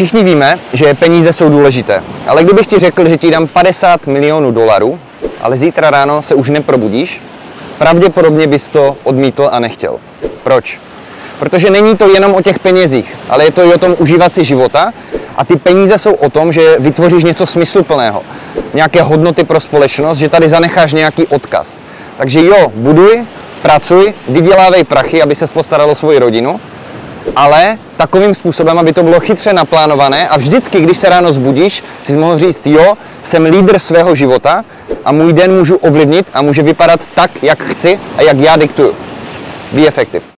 Všichni víme, že peníze jsou důležité, ale kdybych ti řekl, že ti dám 50 milionů dolarů, ale zítra ráno se už neprobudíš, pravděpodobně bys to odmítl a nechtěl. Proč? Protože není to jenom o těch penězích, ale je to i o tom užívat si života a ty peníze jsou o tom, že vytvoříš něco smysluplného, nějaké hodnoty pro společnost, že tady zanecháš nějaký odkaz. Takže jo, buduj, pracuj, vydělávej prachy, aby se postaralo svoji rodinu, ale takovým způsobem, aby to bylo chytře naplánované a vždycky, když se ráno zbudíš, si mohl říct, jo, jsem lídr svého života a můj den můžu ovlivnit a může vypadat tak, jak chci a jak já diktuju. Be effective.